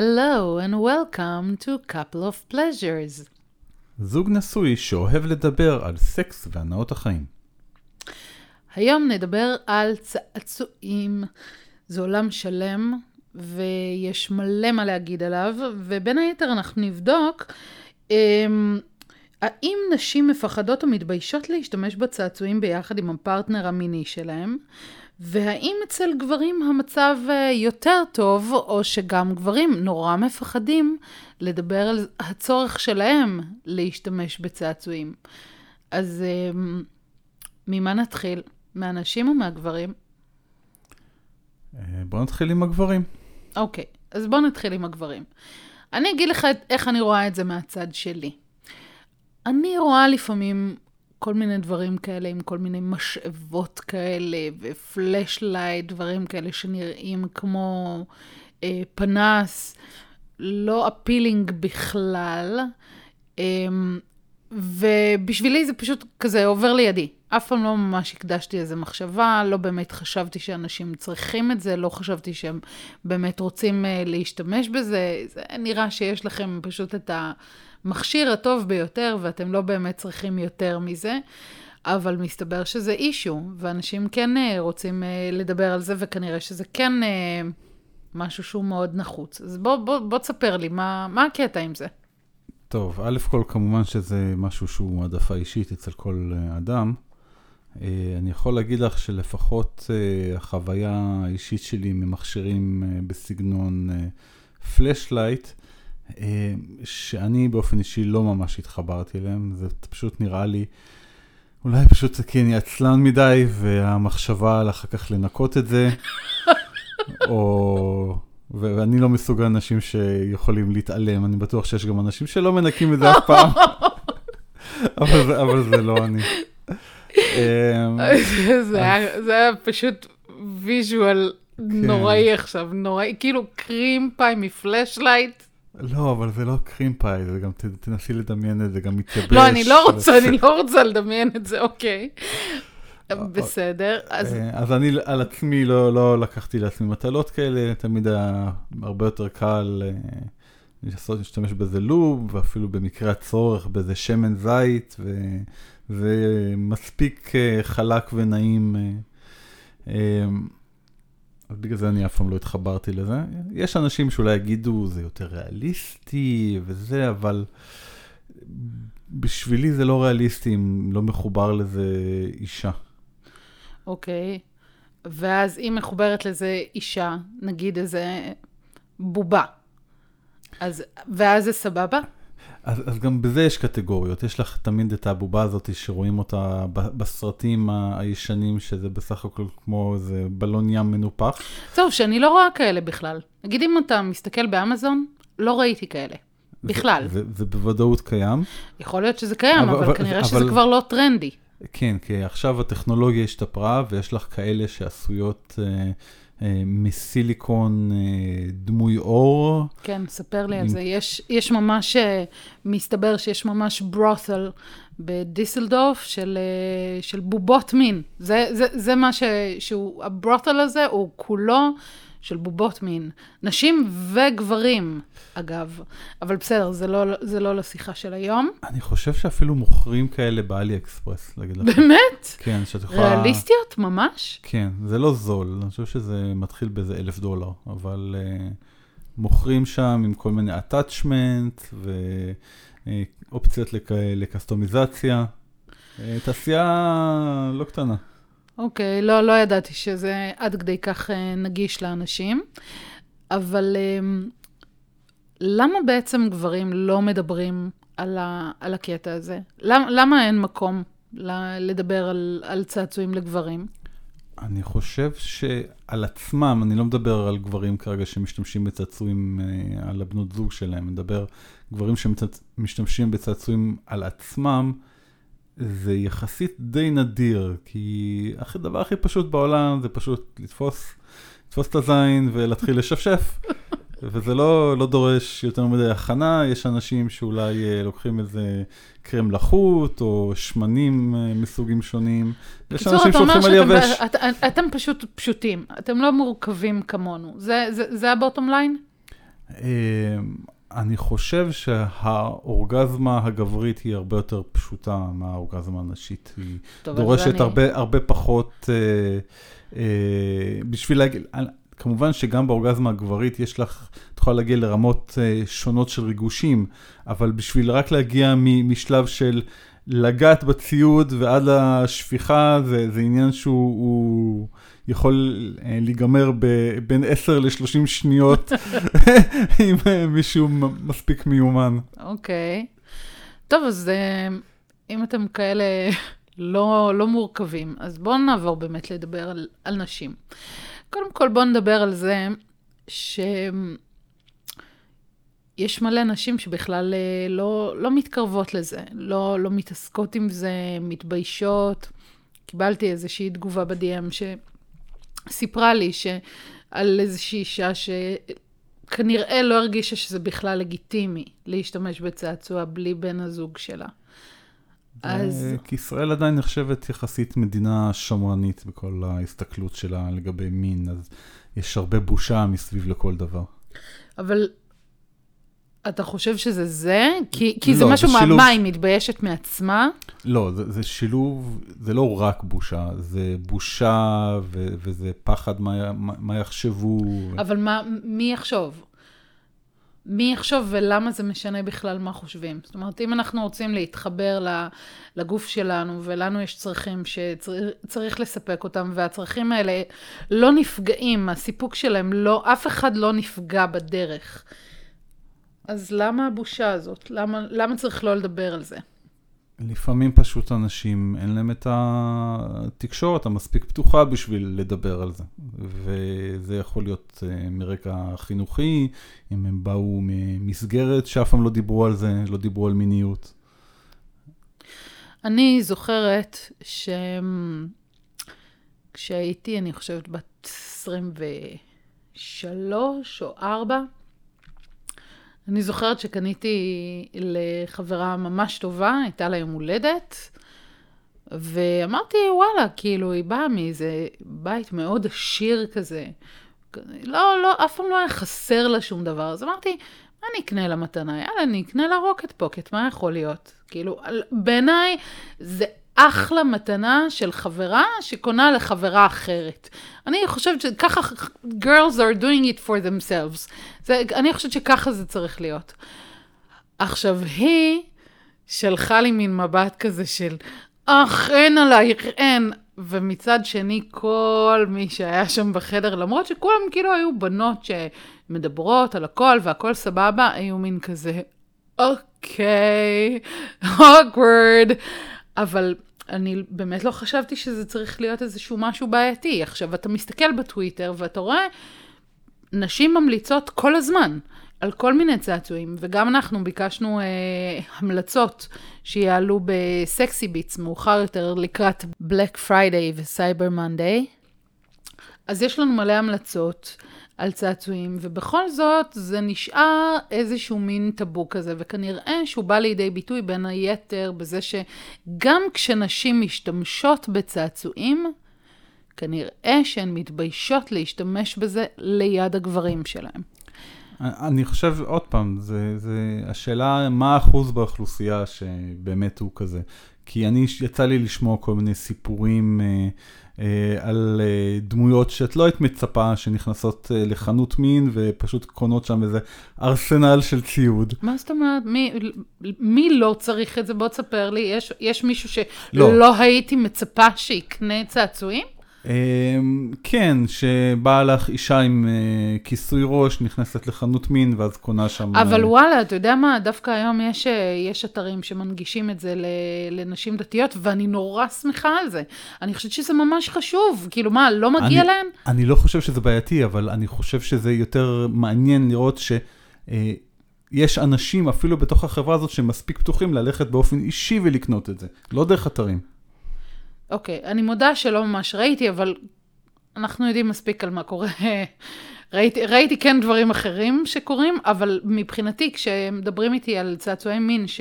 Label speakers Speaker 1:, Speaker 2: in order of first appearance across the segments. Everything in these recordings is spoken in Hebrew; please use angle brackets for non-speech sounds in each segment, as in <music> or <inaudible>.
Speaker 1: Hello and welcome to Couple of Pleasures.
Speaker 2: זוג נשוי שאוהב לדבר על סקס והנאות החיים.
Speaker 1: היום נדבר על צעצועים. זה עולם שלם, ויש מלא מה להגיד עליו, ובין היתר אנחנו נבדוק אמ, האם נשים מפחדות או מתביישות להשתמש בצעצועים ביחד עם הפרטנר המיני שלהם, והאם אצל גברים המצב אה, יותר טוב, או שגם גברים נורא מפחדים לדבר על הצורך שלהם להשתמש בצעצועים. אז אמ, ממה נתחיל? מהנשים או מהגברים?
Speaker 2: אה, בוא נתחיל עם הגברים.
Speaker 1: אוקיי, אז בואו נתחיל עם הגברים. אני אגיד לך איך אני רואה את זה מהצד שלי. אני רואה לפעמים כל מיני דברים כאלה עם כל מיני משאבות כאלה ו-Fleshlight, דברים כאלה שנראים כמו אה, פנס, לא appealing בכלל. אה, ובשבילי זה פשוט כזה עובר לידי. אף פעם לא ממש הקדשתי איזה מחשבה, לא באמת חשבתי שאנשים צריכים את זה, לא חשבתי שהם באמת רוצים uh, להשתמש בזה. זה נראה שיש לכם פשוט את המכשיר הטוב ביותר, ואתם לא באמת צריכים יותר מזה. אבל מסתבר שזה אישו, ואנשים כן uh, רוצים uh, לדבר על זה, וכנראה שזה כן uh, משהו שהוא מאוד נחוץ. אז בוא, בוא, בוא תספר לי, מה, מה הקטע עם זה?
Speaker 2: טוב, א' כל כמובן שזה משהו שהוא העדפה אישית אצל כל אדם. אני יכול להגיד לך שלפחות החוויה האישית שלי ממכשירים בסגנון פלאשלייט, שאני באופן אישי לא ממש התחברתי אליהם, זה פשוט נראה לי, אולי פשוט כי אני עצלן מדי, והמחשבה על אחר כך לנקות את זה, <laughs> או... ואני לא מסוג האנשים שיכולים להתעלם, אני בטוח שיש גם אנשים שלא מנקים את זה אף פעם, <laughs> אבל, אבל זה לא אני. <laughs>
Speaker 1: אמ, זה היה פשוט visual כן. נוראי עכשיו, נוראי, כאילו cream pie מ-Fleshlight.
Speaker 2: לא, אבל זה לא cream pie, זה גם, תנסי לדמיין את זה, גם מתייבש.
Speaker 1: לא, אני לא רוצה, <laughs> אני לא רוצה לדמיין את זה, אוקיי. בסדר, אז...
Speaker 2: אה, אז אני על עצמי לא, לא לקחתי לעצמי מטלות כאלה, תמיד היה הרבה יותר קל אה, להשתמש בזה lube, ואפילו במקרה הצורך באיזה שמן זית, ו... ומספיק אה, חלק ונעים. אז בגלל זה אני אף פעם לא התחברתי לזה. יש אנשים שאולי יגידו, זה יותר ריאליסטי וזה, אבל בשבילי זה לא ריאליסטי אם לא מחובר לזה אישה.
Speaker 1: אוקיי, okay. ואז אם מחוברת לזה אישה, נגיד איזה בובה, אז, ואז זה סבבה?
Speaker 2: אז, אז גם בזה יש קטגוריות, יש לך תמיד את הבובה הזאת שרואים אותה בסרטים הישנים, שזה בסך הכל כמו איזה בלון ים מנופח.
Speaker 1: טוב, שאני לא רואה כאלה בכלל. נגיד אם אתה מסתכל באמזון, לא ראיתי כאלה. בכלל.
Speaker 2: זה, זה, זה בוודאות קיים.
Speaker 1: יכול להיות שזה קיים, אבל, אבל כנראה אבל, שזה כבר לא טרנדי.
Speaker 2: כן, כי עכשיו הטכנולוגיה השתפרה, ויש לך כאלה שעשויות... אה, מסיליקון אה, דמוי אור.
Speaker 1: כן, ספר לי עם... על זה. יש, יש ממש, אה, מסתבר שיש ממש ברות'ל בדיסלדורף של, של בובות מין. זה, זה, זה מה ש, שהוא, הברות'ל הזה הוא כולו של בובות מין. נשים וגברים, אגב. אבל בסדר, זה לא, זה לא לשיחה של היום.
Speaker 2: אני חושב שאפילו מוכרים כאלה באלי אקספרס, להגיד
Speaker 1: לך. באמת?
Speaker 2: כן, שאת יכולה...
Speaker 1: ריאליסטיות ממש?
Speaker 2: כן, זה לא זול. אני חושב שזה מתחיל באיזה אלף דולר, אבל uh, מוכרים שם עם כל מיני attachment ואופציות לק... לקסטומיזציה. Uh, תעשייה לא קטנה.
Speaker 1: אוקיי, לא, לא ידעתי שזה עד כדי כך אה, נגיש לאנשים, אבל אה, למה בעצם גברים לא מדברים על, ה, על הקטע הזה? למה, למה אין מקום לדבר על, על צעצועים לגברים?
Speaker 2: אני חושב שעל עצמם, אני לא מדבר על גברים כרגע שמשתמשים בצעצועים אה, על הבנות זוג שלהם, אני מדבר גברים שמשתמשים בצעצועים על עצמם. זה יחסית די נדיר, כי הדבר הכי פשוט בעולם זה פשוט לתפוס, לתפוס את הזין ולהתחיל לשפשף. <laughs> וזה לא, לא דורש יותר מדי הכנה, יש אנשים שאולי אה, לוקחים איזה קרם לחות, או שמנים אה, מסוגים שונים. יש אנשים שהולכים על יבש.
Speaker 1: את, אתם פשוט פשוטים, אתם לא מורכבים כמונו. זה, זה, זה הבוטום ליין?
Speaker 2: אני חושב שהאורגזמה הגברית היא הרבה יותר פשוטה מהאורגזמה הנשית. היא טוב, דורשת אני... הרבה, הרבה פחות, אה, אה, בשביל להגיד, כמובן שגם באורגזמה הגברית יש לך, את יכולה להגיע לרמות אה, שונות של ריגושים, אבל בשביל רק להגיע משלב של לגעת בציוד ועד לשפיכה, זה, זה עניין שהוא יכול אה, להיגמר בין 10 ל-30 שניות, <laughs> <laughs> אם אה, מישהו מספיק מיומן.
Speaker 1: אוקיי. Okay. טוב, אז אה, אם אתם כאלה <laughs> לא, לא מורכבים, אז בואו נעבור באמת לדבר על, על נשים. קודם כל, בואו נדבר על זה ש... יש מלא נשים שבכלל לא, לא מתקרבות לזה, לא, לא מתעסקות עם זה, מתביישות. קיבלתי איזושהי תגובה ב-DM סיפרה לי שעל איזושהי אישה שכנראה לא הרגישה שזה בכלל לגיטימי להשתמש בצעצוע בלי בן הזוג שלה.
Speaker 2: אז... כי ישראל עדיין נחשבת יחסית מדינה שמרנית בכל ההסתכלות שלה לגבי מין, אז יש הרבה בושה מסביב לכל דבר.
Speaker 1: אבל אתה חושב שזה זה? כי, כי לא, זה משהו, זה שילוב... מה, היא מתביישת מעצמה?
Speaker 2: לא, זה, זה שילוב, זה לא רק בושה, זה בושה ו, וזה פחד מה, מה, מה יחשבו.
Speaker 1: אבל מה, מי יחשוב? מי יחשוב ולמה זה משנה בכלל מה חושבים? זאת אומרת, אם אנחנו רוצים להתחבר לגוף שלנו, ולנו יש צרכים שצריך לספק אותם, והצרכים האלה לא נפגעים, הסיפוק שלהם, לא, אף אחד לא נפגע בדרך. אז למה הבושה הזאת? למה, למה צריך לא לדבר על זה?
Speaker 2: לפעמים פשוט אנשים, אין להם את התקשורת המספיק פתוחה בשביל לדבר על זה. וזה יכול להיות uh, מרקע חינוכי, אם הם באו ממסגרת שאף פעם לא דיברו על זה, לא דיברו על מיניות.
Speaker 1: אני זוכרת שכשהייתי, אני חושבת, בת 23 או 4, אני זוכרת שקניתי לחברה ממש טובה, הייתה לה יום הולדת, ואמרתי, וואלה, כאילו, היא באה מאיזה בית מאוד עשיר כזה. לא, לא, אף פעם לא היה חסר לה שום דבר. אז אמרתי, מה אני אקנה לה מתנה? יאללה, אני אקנה לה רוקט פוקט, מה יכול להיות? כאילו, בעיניי זה אחלה מתנה של חברה שקונה לחברה אחרת. אני חושבת שככה, girls are doing it for themselves. זה, אני חושבת שככה זה צריך להיות. עכשיו, היא שלחה לי מין מבט כזה של, אך, אין עלייך, אין. ומצד שני, כל מי שהיה שם בחדר, למרות שכולם כאילו היו בנות שמדברות על הכל והכל סבבה, היו מין כזה, אוקיי, <laughs> awkward. אבל אני באמת לא חשבתי שזה צריך להיות איזשהו משהו בעייתי. עכשיו, אתה מסתכל בטוויטר ואתה רואה נשים ממליצות כל הזמן על כל מיני צעצועים, וגם אנחנו ביקשנו אה, המלצות שיעלו בסקסי ביטס מאוחר יותר לקראת Black Friday ו-Cyber Monday. אז יש לנו מלא המלצות. על צעצועים, ובכל זאת זה נשאר איזשהו מין טאבו כזה, וכנראה שהוא בא לידי ביטוי בין היתר בזה שגם כשנשים משתמשות בצעצועים, כנראה שהן מתביישות להשתמש בזה ליד הגברים שלהם.
Speaker 2: אני חושב, עוד פעם, זה, זה השאלה מה האחוז באוכלוסייה שבאמת הוא כזה. כי אני, יצא לי לשמוע כל מיני סיפורים אה, על אה, דמויות שאת לא היית מצפה שנכנסות אה, לחנות מין ופשוט קונות שם איזה ארסנל של ציוד.
Speaker 1: מה זאת אומרת? מי, מי לא צריך את זה? בוא תספר לי. יש, יש מישהו שלא לא הייתי מצפה שיקנה צעצועים?
Speaker 2: אמ, כן, שבאה לך אישה עם אה, כיסוי ראש, נכנסת לחנות מין ואז קונה שם...
Speaker 1: אבל אה, וואלה, אתה יודע מה, דווקא היום יש, אה, יש אתרים שמנגישים את זה לנשים דתיות, ואני נורא שמחה על זה. אני חושבת שזה ממש חשוב. כאילו מה, לא מגיע
Speaker 2: אני,
Speaker 1: להם?
Speaker 2: אני לא חושב שזה בעייתי, אבל אני חושב שזה יותר מעניין לראות ש... יש אנשים, אפילו בתוך החברה הזאת, שמספיק פתוחים ללכת באופן אישי ולקנות את זה, לא דרך אתרים.
Speaker 1: אוקיי, אני מודה שלא ממש ראיתי, אבל אנחנו יודעים מספיק על מה קורה. <laughs> ראיתי, ראיתי כן דברים אחרים שקורים, אבל מבחינתי, כשמדברים איתי על צעצועי מין ש,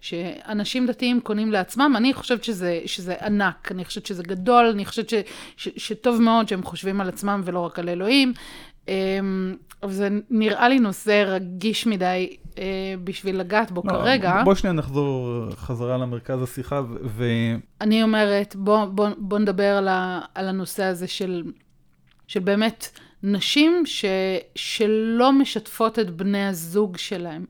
Speaker 1: שאנשים דתיים קונים לעצמם, אני חושבת שזה, שזה ענק, אני חושבת שזה גדול, אני חושבת ש, ש, שטוב מאוד שהם חושבים על עצמם ולא רק על אלוהים. אמ, אבל זה נראה לי נושא רגיש מדי אה, בשביל לגעת בו
Speaker 2: לא,
Speaker 1: כרגע.
Speaker 2: בוא שנייה נחזור חזרה למרכז השיחה, ו...
Speaker 1: אני אומרת, בוא, בוא, בוא נדבר על, ה, על הנושא הזה של, של באמת נשים ש, שלא משתפות את בני הזוג שלהם.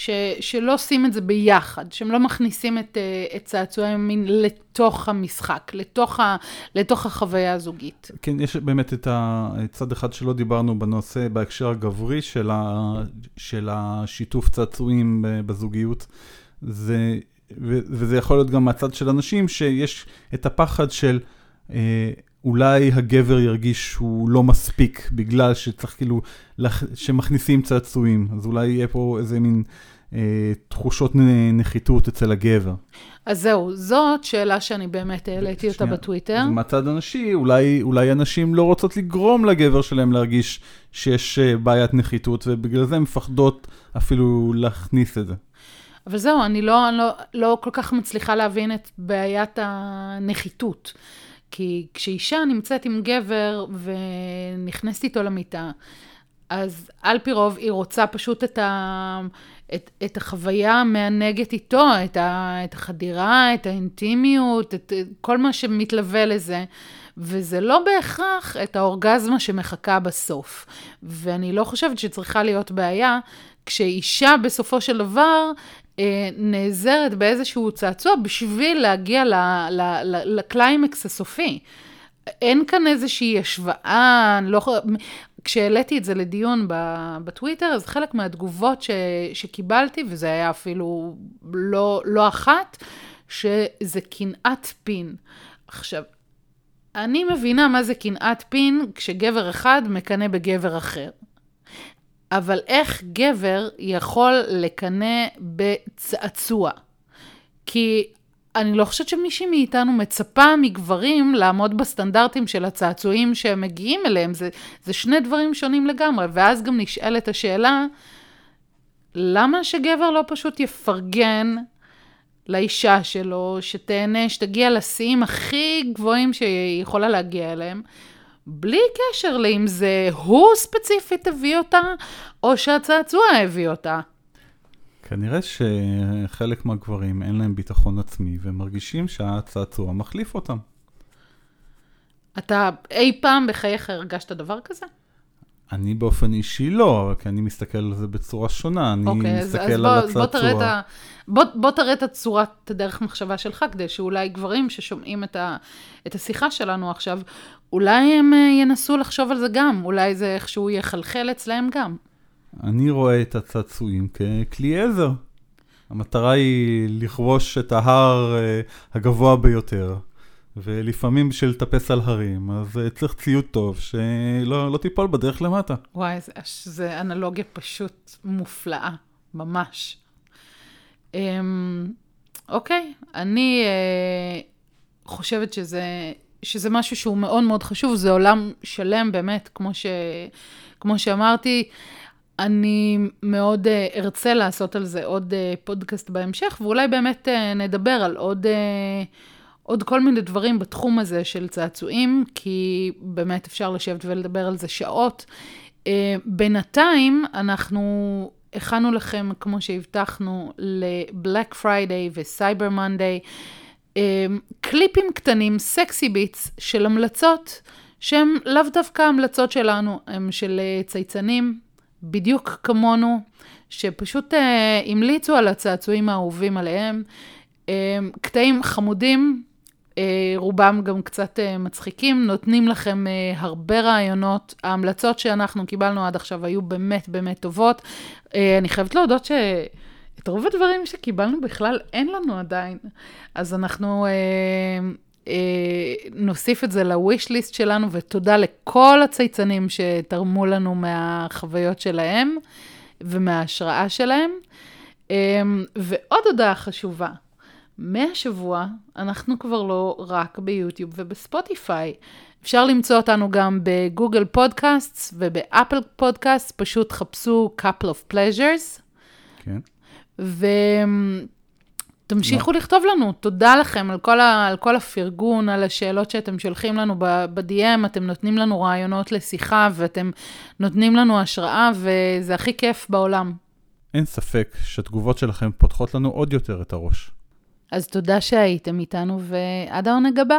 Speaker 1: ש, שלא עושים את זה ביחד, שהם לא מכניסים את, אה, את צעצועי המין לתוך המשחק, לתוך, ה, לתוך החוויה הזוגית.
Speaker 2: כן, יש באמת את הצד אחד שלא דיברנו בנושא בהקשר הגברי של, ה, של השיתוף צעצועים בזוגיות. זה, ו, וזה יכול להיות גם מהצד של אנשים שיש את הפחד של אה, אולי הגבר ירגיש שהוא לא מספיק בגלל שצריך כאילו, לח, שמכניסים צעצועים, אז אולי יהיה פה איזה מין אה, תחושות נחיתות אצל הגבר.
Speaker 1: אז זהו, זאת שאלה שאני באמת העליתי אותה בטוויטר.
Speaker 2: מהצד הנשי, אולי, אולי הנשים לא רוצות לגרום לגבר שלהם להרגיש שיש אה, בעיית נחיתות, ובגלל זה הן מפחדות אפילו להכניס את זה.
Speaker 1: אבל זהו, אני לא, אני לא, לא כל כך מצליחה להבין את בעיית הנחיתות. כי כשאישה נמצאת עם גבר ונכנסת איתו למיטה, אז על פי רוב היא רוצה פשוט את, ה, את, את החוויה המענגת איתו, את, ה, את החדירה, את האינטימיות, את כל מה שמתלווה לזה. וזה לא בהכרח את האורגזמה שמחכה בסוף. ואני לא חושבת שצריכה להיות בעיה כשאישה בסופו של דבר נעזרת באיזשהו צעצוע בשביל להגיע לקליימקס הסופי. אין כאן איזושהי השוואה, לא, כשהעליתי את זה לדיון בטוויטר, אז חלק מהתגובות ש, שקיבלתי, וזה היה אפילו לא, לא אחת, שזה קנאת פין. עכשיו, אני מבינה מה זה קנאת פין כשגבר אחד מקנא בגבר אחר. אבל איך גבר יכול לקנא בצעצוע? כי אני לא חושבת שמישהי מאיתנו מצפה מגברים לעמוד בסטנדרטים של הצעצועים שהם מגיעים אליהם. זה, זה שני דברים שונים לגמרי. ואז גם נשאלת השאלה, למה שגבר לא פשוט יפרגן לאישה שלו, שתהנה, שתגיע לשיאים הכי גבוהים שהיא יכולה להגיע אליהם, בלי קשר לאם זה הוא ספציפית הביא אותה, או שהצעצוע הביא אותה.
Speaker 2: כנראה שחלק מהגברים אין להם ביטחון עצמי ומרגישים שהצעצוע מחליף אותם.
Speaker 1: אתה אי פעם בחייך הרגשת דבר כזה?
Speaker 2: אני באופן אישי לא, כי אני מסתכל על זה בצורה שונה, אני
Speaker 1: אוקיי,
Speaker 2: מסתכל
Speaker 1: אז, אז
Speaker 2: על
Speaker 1: בוא,
Speaker 2: הצעצוע.
Speaker 1: בוא, תראה את ה, בוא, בוא תראה את הצורת הדרך מחשבה שלך, כדי שאולי גברים ששומעים את, ה, את השיחה שלנו עכשיו, אולי הם אה, ינסו לחשוב על זה גם, אולי זה איכשהו יחלחל אצלהם גם.
Speaker 2: אני רואה את הצעצועים ככלי עזר. המטרה היא לכבוש את ההר אה, הגבוה ביותר, ולפעמים בשביל לטפס על הרים, אז אה, צריך ציוד טוב שלא לא תיפול בדרך למטה.
Speaker 1: וואי, זה, זה אנלוגיה פשוט מופלאה, ממש. אמ, אוקיי, אני אה, חושבת שזה, שזה משהו שהוא מאוד מאוד חשוב, זה עולם שלם באמת, כמו, ש, כמו שאמרתי. אני מאוד uh, ארצה לעשות על זה עוד uh, פודקאסט בהמשך, ואולי באמת uh, נדבר על עוד, uh, עוד כל מיני דברים בתחום הזה של צעצועים, כי באמת אפשר לשבת ולדבר על זה שעות. Uh, בינתיים אנחנו הכנו לכם, כמו שהבטחנו, ל-Black Friday ו-Cyber Monday, uh, קליפים קטנים, סקסי ביטס, של המלצות, שהן לאו דווקא המלצות שלנו, הן של uh, צייצנים. בדיוק כמונו, שפשוט אה, המליצו על הצעצועים האהובים עליהם. אה, קטעים חמודים, אה, רובם גם קצת אה, מצחיקים, נותנים לכם אה, הרבה רעיונות. ההמלצות שאנחנו קיבלנו עד עכשיו היו באמת באמת טובות. אה, אני חייבת להודות ש... את רוב הדברים שקיבלנו בכלל אין לנו עדיין. אז אנחנו אה, אה, נוסיף את זה ל-wish list שלנו, ותודה לכל הצייצנים שתרמו לנו מהחוויות שלהם ומההשראה שלהם. אה, ועוד הודעה חשובה, מהשבוע אנחנו כבר לא רק ביוטיוב ובספוטיפיי. אפשר למצוא אותנו גם בגוגל פודקאסט ובאפל פודקאסט, פשוט חפשו couple of pleasures.
Speaker 2: כן.
Speaker 1: ו... תמשיכו לכתוב לנו, תודה לכם על כל, ה, על כל הפרגון, על השאלות שאתם שולחים לנו ב-DM, אתם נותנים לנו רעיונות לשיחה ואתם נותנים לנו השראה, וזה הכי כיף בעולם.
Speaker 2: אין ספק שהתגובות שלכם פותחות לנו עוד יותר את הראש.
Speaker 1: אז תודה שהייתם איתנו, ועד העונג הבא.